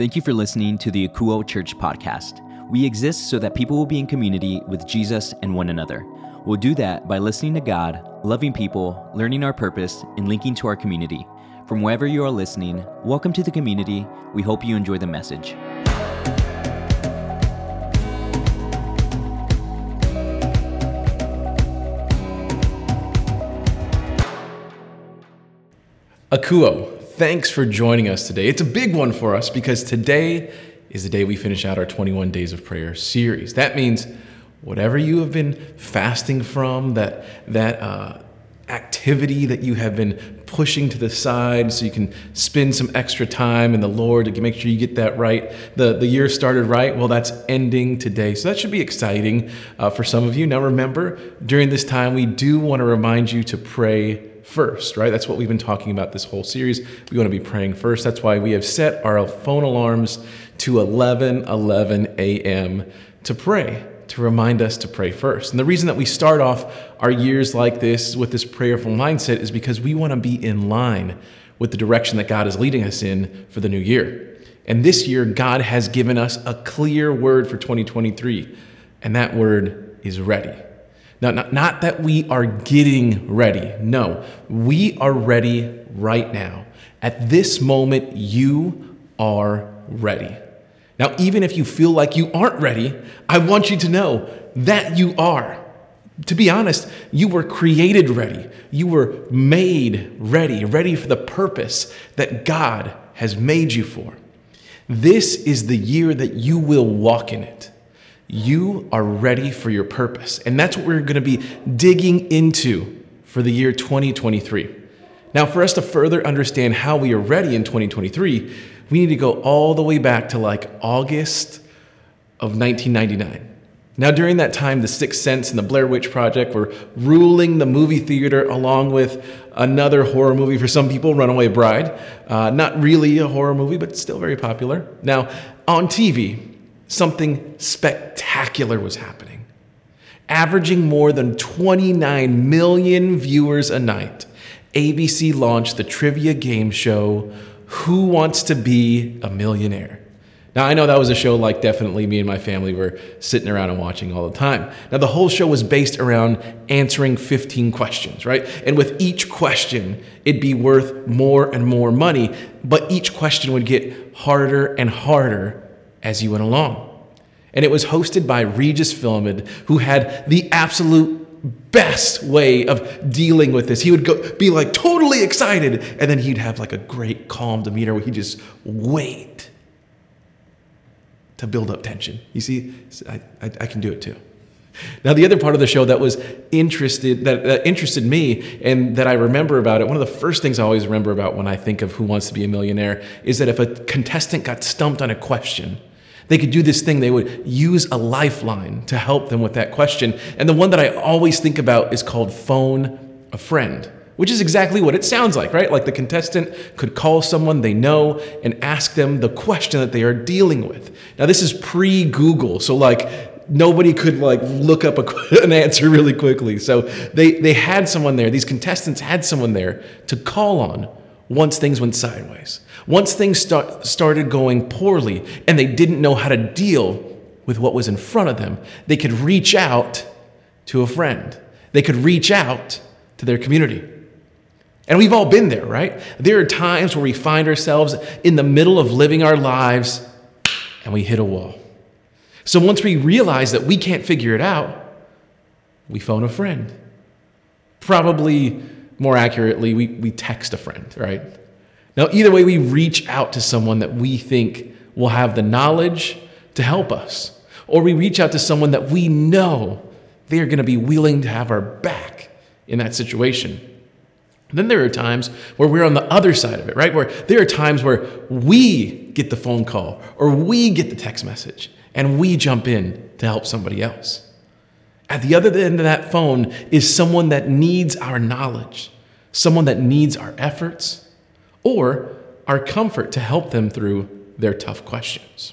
Thank you for listening to the Akouo Church podcast. We exist so that people will be in community with Jesus and one another. We'll do that by listening to God, loving people, learning our purpose, and linking to our community. From wherever you are listening, welcome to the community. We hope you enjoy the message. Akouo, thanks for joining us today. It's a big one for us because today is the day we finish out our 21 Days of Prayer series. That means whatever you have been fasting from, that, that uh, activity that you have been pushing to the side so you can spend some extra time in the Lord to make sure you get that right. The, the year started right. Well, that's ending today. So that should be exciting uh, for some of you. Now, remember, during this time, we do want to remind you to pray first, right? That's what we've been talking about this whole series. We want to be praying first. That's why we have set our phone alarms to 11 11 a.m. to pray, to remind us to pray first. And the reason that we start off our years like this with this prayerful mindset is because we want to be in line with the direction that God is leading us in for the new year. And this year, God has given us a clear word for 2023, and that word is ready. Now, not, not that we are getting ready. No, we are ready right now. At this moment, you are ready. Now, even if you feel like you aren't ready, I want you to know that you are. To be honest, you were created ready. You were made ready, ready for the purpose that God has made you for. This is the year that you will walk in it you are ready for your purpose. And that's what we're going to be digging into for the year 2023. Now, for us to further understand how we are ready in 2023, we need to go all the way back to like August of 1999. Now, during that time, The Sixth Sense and The Blair Witch Project were ruling the movie theater along with another horror movie for some people, Runaway Bride. Uh, not really a horror movie, but still very popular. Now, on TV, something spectacular was happening. Averaging more than 29 million viewers a night, ABC launched the trivia game show Who Wants to Be a Millionaire? Now, I know that was a show like definitely me and my family were sitting around and watching all the time. Now, the whole show was based around answering 15 questions, right? And with each question, it'd be worth more and more money, but each question would get harder and harder as you went along. And it was hosted by Regis Philbin, who had the absolute best way of dealing with this. He would go, be like totally excited, and then he'd have like a great calm demeanor where he'd just wait to build up tension. You see, I, I, I can do it too. Now, the other part of the show that was interested that, that, interested me and that I remember about it, one of the first things I always remember about when I think of Who Wants to Be a Millionaire is that if a contestant got stumped on a question, they could do this thing, they would use a lifeline to help them with that question. And the one that I always think about is called Phone a Friend, which is exactly what it sounds like, right? Like the contestant could call someone they know and ask them the question that they are dealing with. Now, this is pre Google, so like nobody could like look up a, an answer really quickly. So they, they had someone there, these contestants had someone there to call on once things went sideways. Once things start, started going poorly and they didn't know how to deal with what was in front of them, they could reach out to a friend. They could reach out to their community. And we've all been there, right? There are times where we find ourselves in the middle of living our lives and we hit a wall. So once we realize that we can't figure it out, we phone a friend. Probably more accurately, we, we text a friend, right? Now, either way, we reach out to someone that we think will have the knowledge to help us, or we reach out to someone that we know they are going to be willing to have our back in that situation. then there are times where we're on the other side of it, right? Where there are times where we get the phone call or we get the text message and we jump in to help somebody else. At the other end of that phone is someone that needs our knowledge, someone that needs our efforts, or our comfort to help them through their tough questions.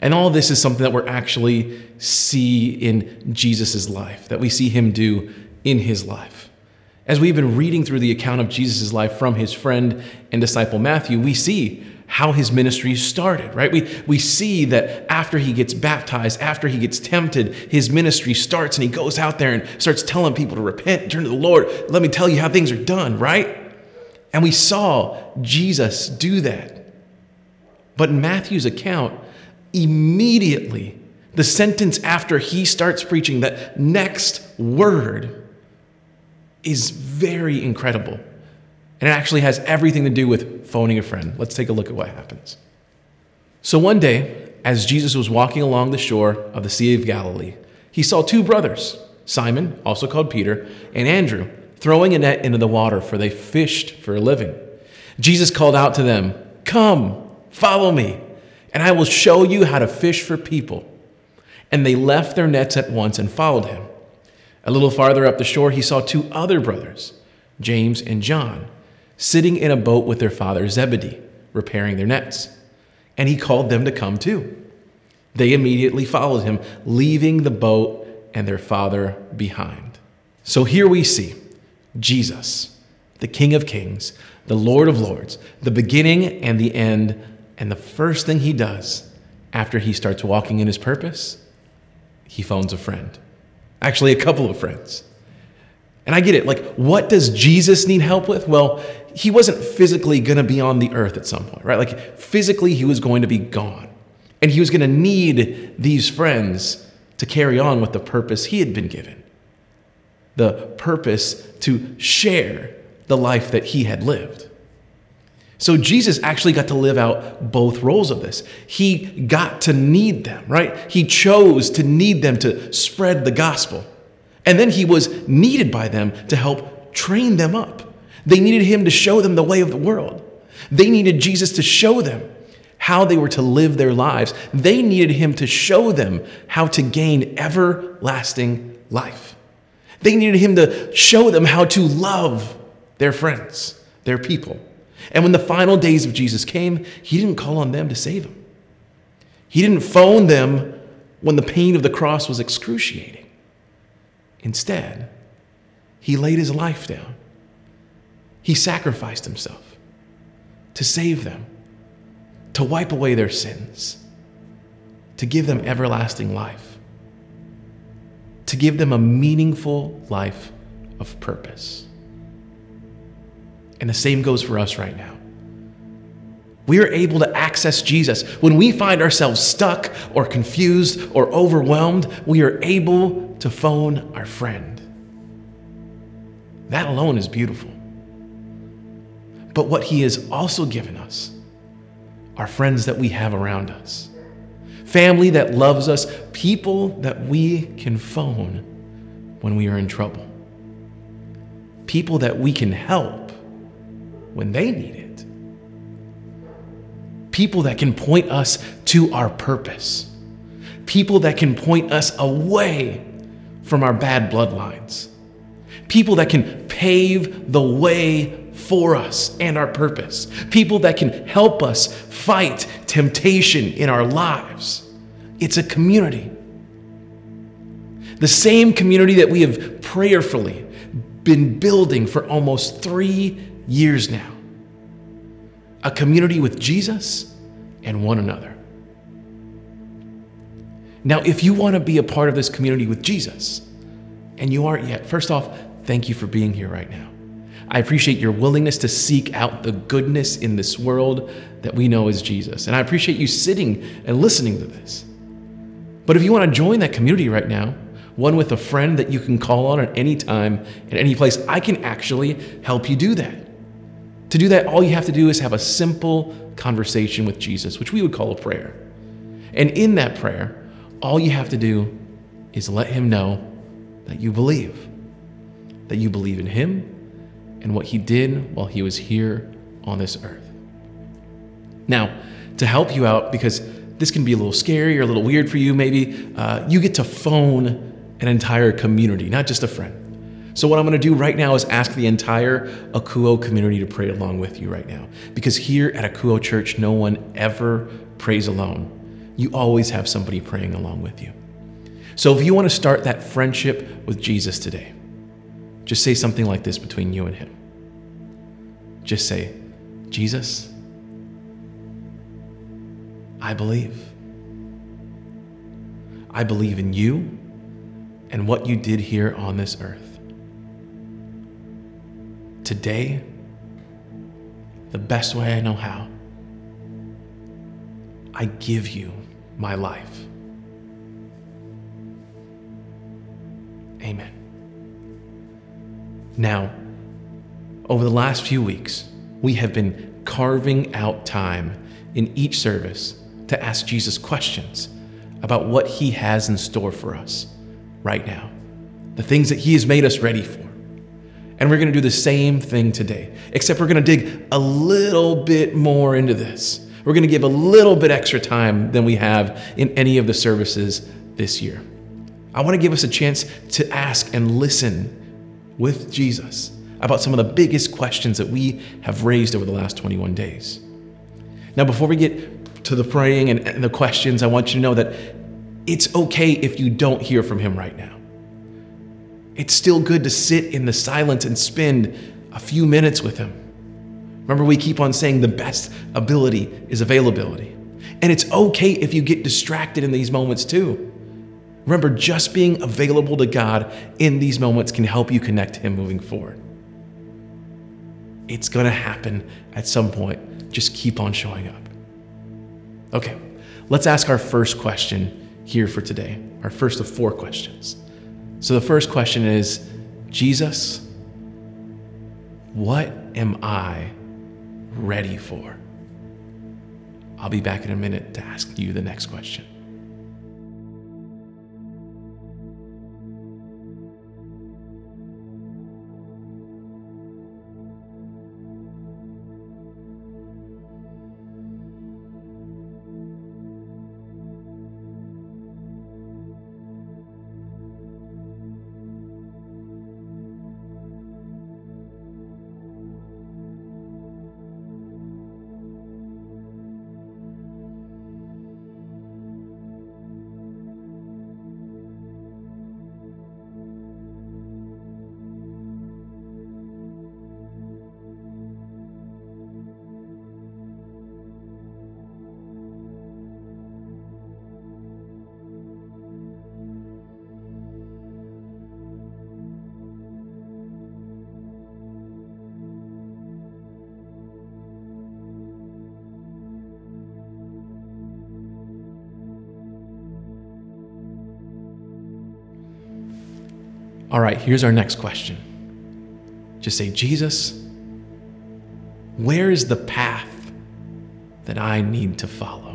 And all this is something that we're actually see in Jesus' life, that we see him do in his life. As we've been reading through the account of Jesus' life from his friend and disciple Matthew, we see how his ministry started, right? We, we see that after he gets baptized, after he gets tempted, his ministry starts and he goes out there and starts telling people to repent, turn to the Lord. Let me tell you how things are done, right? And we saw Jesus do that. But in Matthew's account, immediately, the sentence after he starts preaching, that next word is very incredible. And it actually has everything to do with phoning a friend. Let's take a look at what happens. So one day, as Jesus was walking along the shore of the Sea of Galilee, he saw two brothers, Simon, also called Peter, and Andrew, throwing a net into the water, for they fished for a living. Jesus called out to them, Come, follow me, and I will show you how to fish for people. And they left their nets at once and followed him. A little farther up the shore, he saw two other brothers, James and John sitting in a boat with their father Zebedee, repairing their nets. And he called them to come too. They immediately followed him, leaving the boat and their father behind. So here we see Jesus, the King of Kings, the Lord of Lords, the beginning and the end. And the first thing he does after he starts walking in his purpose, he phones a friend. Actually, a couple of friends. And I get it. Like, what does Jesus need help with? Well, he wasn't physically going to be on the earth at some point, right? Like, physically, he was going to be gone. And he was going to need these friends to carry on with the purpose he had been given the purpose to share the life that he had lived. So Jesus actually got to live out both roles of this. He got to need them, right? He chose to need them to spread the gospel. And then he was needed by them to help train them up. They needed him to show them the way of the world. They needed Jesus to show them how they were to live their lives. They needed him to show them how to gain everlasting life. They needed him to show them how to love their friends, their people. And when the final days of Jesus came, he didn't call on them to save him. He didn't phone them when the pain of the cross was excruciating. Instead, he laid his life down. He sacrificed himself to save them, to wipe away their sins, to give them everlasting life, to give them a meaningful life of purpose. And the same goes for us right now. We are able to access Jesus. When we find ourselves stuck or confused or overwhelmed, we are able to phone our friend. That alone is beautiful. But what He has also given us are friends that we have around us, family that loves us, people that we can phone when we are in trouble, people that we can help when they need it people that can point us to our purpose, people that can point us away from our bad bloodlines, people that can pave the way for us and our purpose, people that can help us fight temptation in our lives. It's a community. The same community that we have prayerfully been building for almost three years now a community with Jesus and one another. Now, if you want to be a part of this community with Jesus, and you aren't yet, first off, thank you for being here right now. I appreciate your willingness to seek out the goodness in this world that we know is Jesus. And I appreciate you sitting and listening to this. But if you want to join that community right now, one with a friend that you can call on at any time, at any place, I can actually help you do that. To do that, all you have to do is have a simple conversation with Jesus, which we would call a prayer. And in that prayer, all you have to do is let Him know that you believe, that you believe in Him and what He did while He was here on this earth. Now, to help you out, because this can be a little scary or a little weird for you, maybe, uh, you get to phone an entire community, not just a friend. So, what I'm going to do right now is ask the entire Akouo community to pray along with you right now. Because here at Akouo Church, no one ever prays alone. You always have somebody praying along with you. So, if you want to start that friendship with Jesus today, just say something like this between you and Him. Just say, Jesus, I believe. I believe in you and what you did here on this earth. Today, the best way I know how, I give you my life. Amen. Now, over the last few weeks, we have been carving out time in each service to ask Jesus questions about what he has in store for us right now, the things that he has made us ready for. And we're going to do the same thing today, except we're going to dig a little bit more into this. We're going to give a little bit extra time than we have in any of the services this year. I want to give us a chance to ask and listen with Jesus about some of the biggest questions that we have raised over the last 21 days. Now, before we get to the praying and, the questions, I want you to know that it's okay if you don't hear from Him right now. It's still good to sit in the silence and spend a few minutes with Him. Remember, we keep on saying the best ability is availability. And it's okay if you get distracted in these moments too. Remember, just being available to God in these moments can help you connect to Him moving forward. It's to happen at some point. Just keep on showing up. Okay, let's ask our first question here for today, our first of four questions. So the first question is Jesus, what am I ready for? I'll be back in a minute to ask you the next question. All right, here's our next question. Just say, Jesus, where is the path that I need to follow?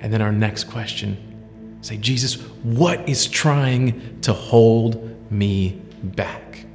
And then our next question say, Jesus, what is trying to hold me back?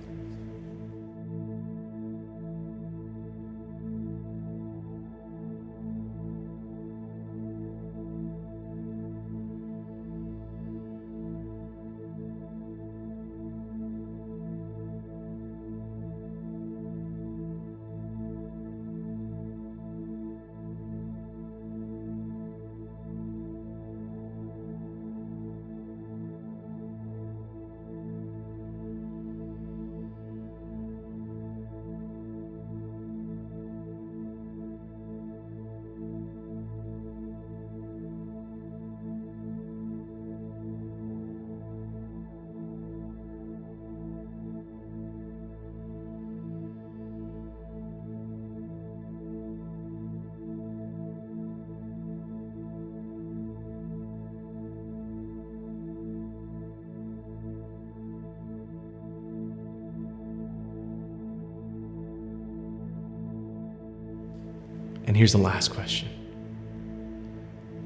And here's the last question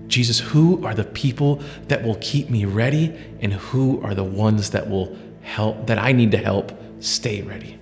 Jesus, who are the people that will keep me ready, and who are the ones that will help, that I need to help stay ready?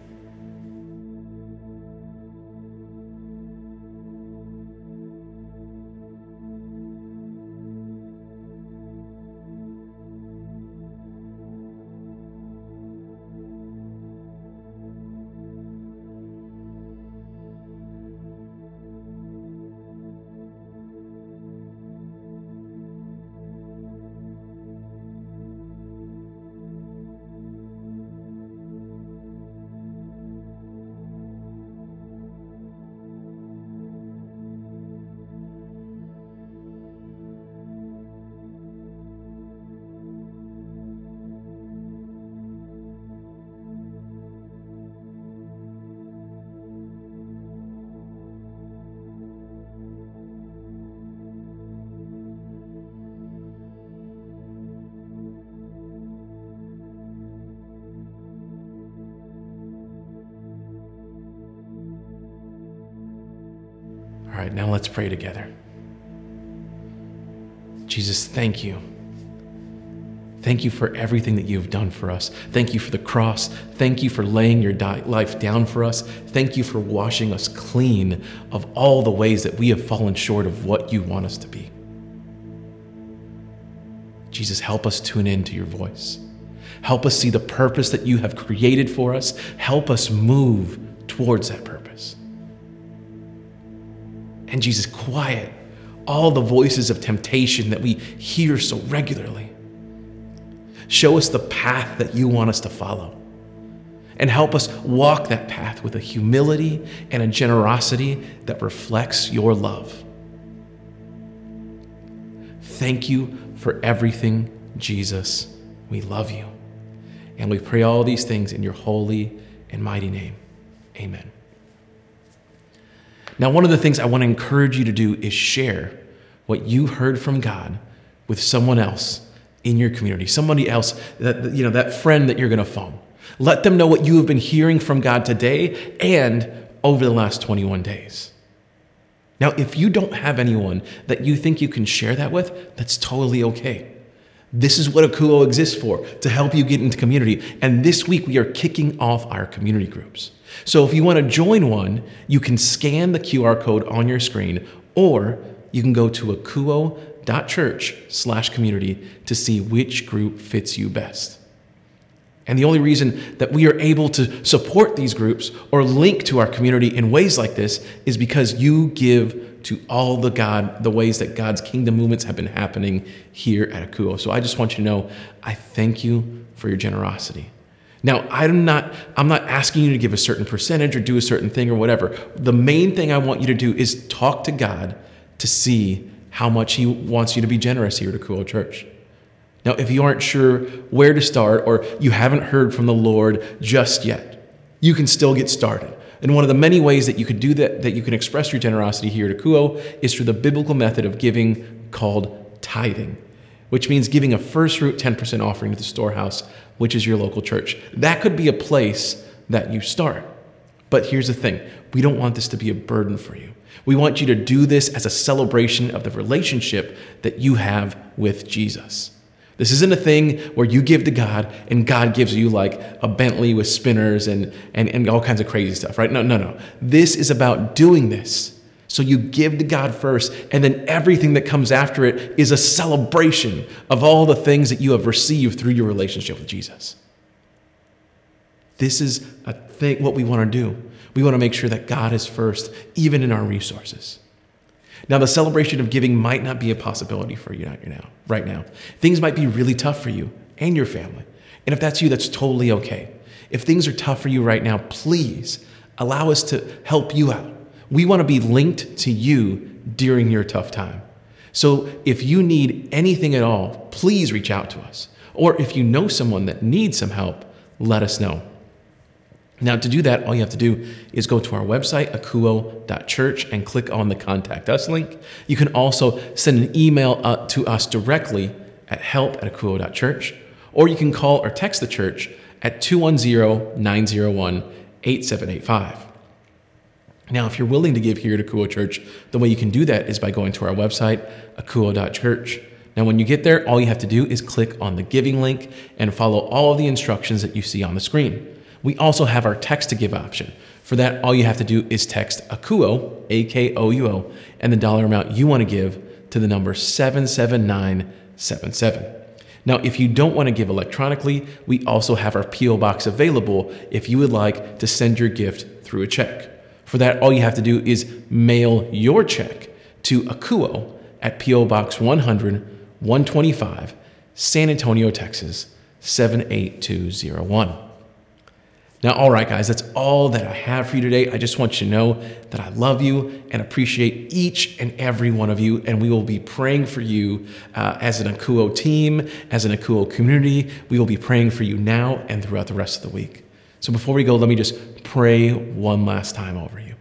All right, now let's pray together. Jesus, thank you. Thank you for everything that you've done for us. Thank you for the cross. Thank you for laying your di- life down for us. Thank you for washing us clean of all the ways that we have fallen short of what you want us to be. Jesus, help us tune in to your voice. Help us see the purpose that you have created for us. Help us move towards that purpose. And Jesus, quiet all the voices of temptation that we hear so regularly. Show us the path that you want us to follow. And help us walk that path with a humility and a generosity that reflects your love. Thank you for everything, Jesus. We love you. And we pray all these things in your holy and mighty name. Amen. Now, one of the things I want to encourage you to do is share what you heard from God with someone else in your community, somebody else that you know, that friend that you're going to phone. Let them know what you have been hearing from God today and over the last 21 days. Now, if you don't have anyone that you think you can share that with, that's totally okay. This is what Akouo exists for, to help you get into community. And this week we are kicking off our community groups. So if you want to join one, you can scan the QR code on your screen, or you can go to akouo.church slash community to see which group fits you best. And the only reason that we are able to support these groups or link to our community in ways like this is because you give to all the God, the ways that God's kingdom movements have been happening here at Akouo. So I just want you to know I thank you for your generosity. Now, I'm not, I'm not asking you to give a certain percentage or do a certain thing or whatever. The main thing I want you to do is talk to God to see how much He wants you to be generous here at Akouo Church. Now, if you aren't sure where to start or you haven't heard from the Lord just yet, you can still get started. And one of the many ways that you could do that, that you can express your generosity here at Akouo is through the biblical method of giving called tithing, which means giving a first fruit 10% offering to the storehouse, which is your local church. That could be a place that you start. But here's the thing we don't want this to be a burden for you. We want you to do this as a celebration of the relationship that you have with Jesus. This isn't a thing where you give to God and God gives you like a Bentley with spinners and, and, and all kinds of crazy stuff, right? No, no, no. This is about doing this. So you give to God first, and then everything that comes after it is a celebration of all the things that you have received through your relationship with Jesus. This is a thing, what we want to do. We want to make sure that God is first, even in our resources. Now, the celebration of giving might not be a possibility for you right now. Right now, things might be really tough for you and your family. And if that's you, that's totally okay. If things are tough for you right now, please allow us to help you out. We want to be linked to you during your tough time. So if you need anything at all, please reach out to us. Or if you know someone that needs some help, let us know. Now, to do that, all you have to do is go to our website, akouo.church, and click on the Contact Us link. You can also send an email uh, to us directly at help at akouo.church, or you can call or text the church at 210 901 8785. Now, if you're willing to give here to Akouo Church, the way you can do that is by going to our website, akouo.church. Now, when you get there, all you have to do is click on the giving link and follow all of the instructions that you see on the screen. We also have our text to give option. For that, all you have to do is text AKOUO, A K O U O, and the dollar amount you want to give to the number 77977. Now, if you don't want to give electronically, we also have our P.O. Box available if you would like to send your gift through a check. For that, all you have to do is mail your check to Akouo at P.O. Box 100, 125, San Antonio, Texas 78201. Now, all right, guys, that's all that I have for you today. I just want you to know that I love you and appreciate each and every one of you. And we will be praying for you uh, as an Akouo team, as an Akouo community. We will be praying for you now and throughout the rest of the week. So before we go, let me just pray one last time over you.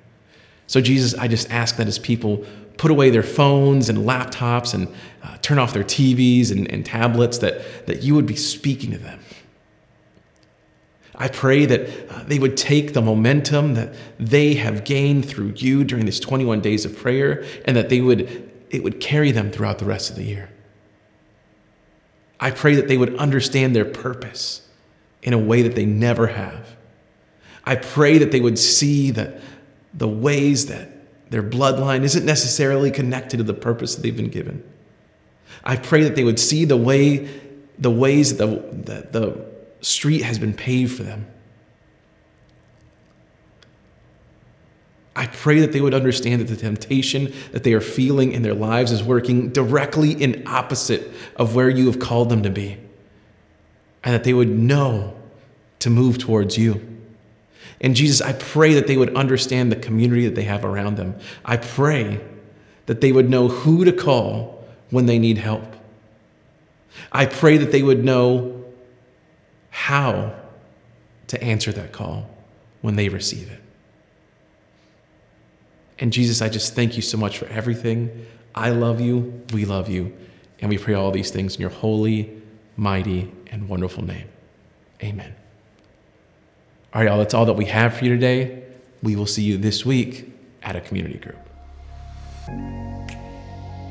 So, Jesus, I just ask that as people put away their phones and laptops and uh, turn off their TVs and, and tablets, that, that you would be speaking to them. I pray that uh, they would take the momentum that they have gained through you during these 21 days of prayer and that they would, it would carry them throughout the rest of the year. I pray that they would understand their purpose in a way that they never have. I pray that they would see that the ways that their bloodline isn't necessarily connected to the purpose that they've been given. I pray that they would see the way, the ways that the, that the street has been paved for them. I pray that they would understand that the temptation that they are feeling in their lives is working directly in opposite of where you have called them to be. And that they would know to move towards you. And Jesus, I pray that they would understand the community that they have around them. I pray that they would know who to call when they need help. I pray that they would know how to answer that call when they receive it. And Jesus, I just thank you so much for everything. I love you, we love you, and we pray all these things in your holy, mighty, and wonderful name. Amen. All right, y'all, that's all that we have for you today. We will see you this week at a community group.